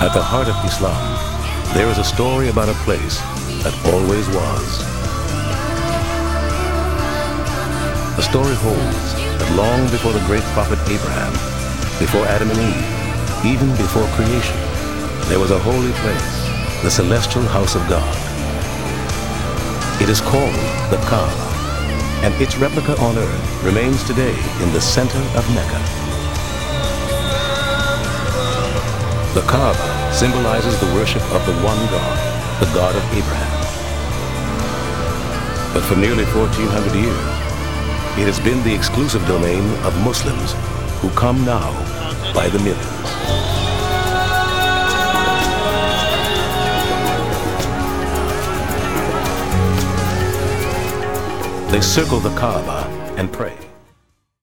At the heart of Islam, there is a story about a place that always was. The story holds that long before the great prophet Abraham, before Adam and Eve, even before creation, there was a holy place, the celestial house of God. It is called the Kaaba, and its replica on earth remains today in the center of Mecca. The Kaaba symbolizes the worship of the one God, the God of Abraham. But for nearly 1400 years, it has been the exclusive domain of Muslims who come now by the millions. They circle the Kaaba and pray.